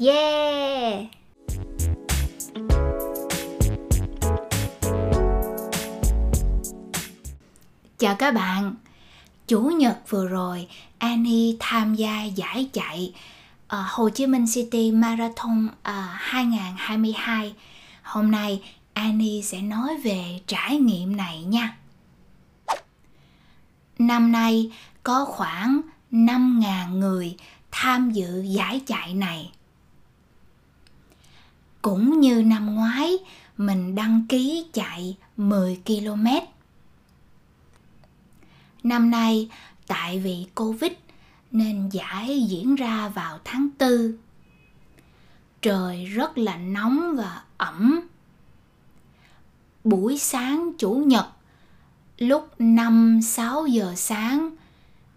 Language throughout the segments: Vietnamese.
Yeah! Chào các bạn. Chủ nhật vừa rồi, Annie tham gia giải chạy ờ, Hồ Chí Minh City Marathon ờ, 2022. Hôm nay Annie sẽ nói về trải nghiệm này nha. Năm nay có khoảng 5.000 người tham dự giải chạy này. Cũng như năm ngoái, mình đăng ký chạy 10 km. Năm nay, tại vì Covid nên giải diễn ra vào tháng 4. Trời rất là nóng và ẩm. Buổi sáng chủ nhật, lúc 5-6 giờ sáng,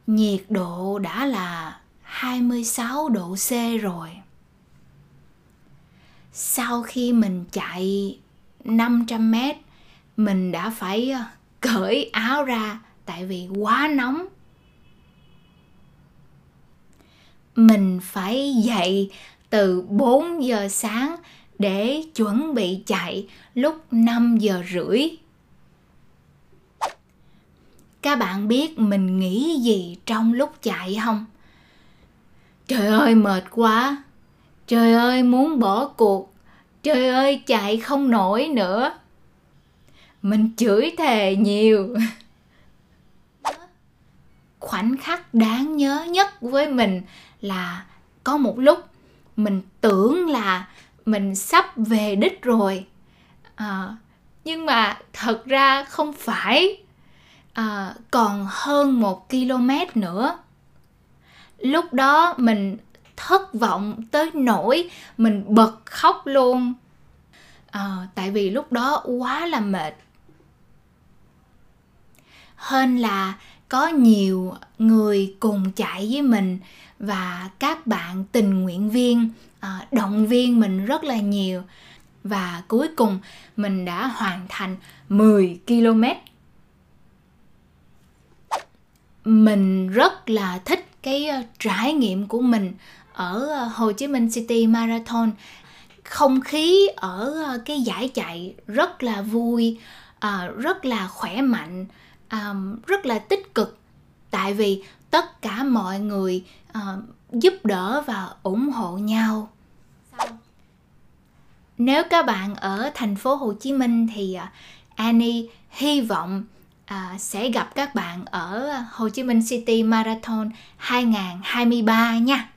nhiệt độ đã là 26 độ C rồi. Sau khi mình chạy 500 mét, mình đã phải ờ, cởi áo ra tại vì quá nóng. Mình phải dậy từ 4 giờ sáng để chuẩn bị chạy lúc 5 giờ rưỡi. Các bạn biết mình nghĩ gì trong lúc chạy không? Trời ơi mệt quá. Trời ơi muốn bỏ cuộc. Trời ơi chạy không nổi nữa. Mình chửi thề nhiều. Khoảnh khắc đáng nhớ nhất với mình là có một lúc mình tưởng là mình sắp về đích rồi à, nhưng mà thật ra không phải à, còn hơn một km nữa lúc đó mình thất vọng tới nỗi mình bật khóc luôn. À, tại vì lúc đó quá là mệt. Hơn là có nhiều người cùng chạy với mình và các bạn tình nguyện viên à, động viên mình rất là nhiều. Và cuối cùng mình đã hoàn thành 10 km. Mình rất là thích cái ờ, trải nghiệm của mình ở ờ, Hồ Chí Minh City Marathon. Không khí ở ờ, cái giải chạy rất là vui, rất là khỏe mạnh, rất là tích cực. Tại vì tất cả mọi người giúp đỡ và ủng hộ nhau. Nếu các bạn ở thành phố Hồ Chí Minh thì Annie hy vọng sẽ gặp các bạn ở Hồ Chí Minh City Marathon 2023 nha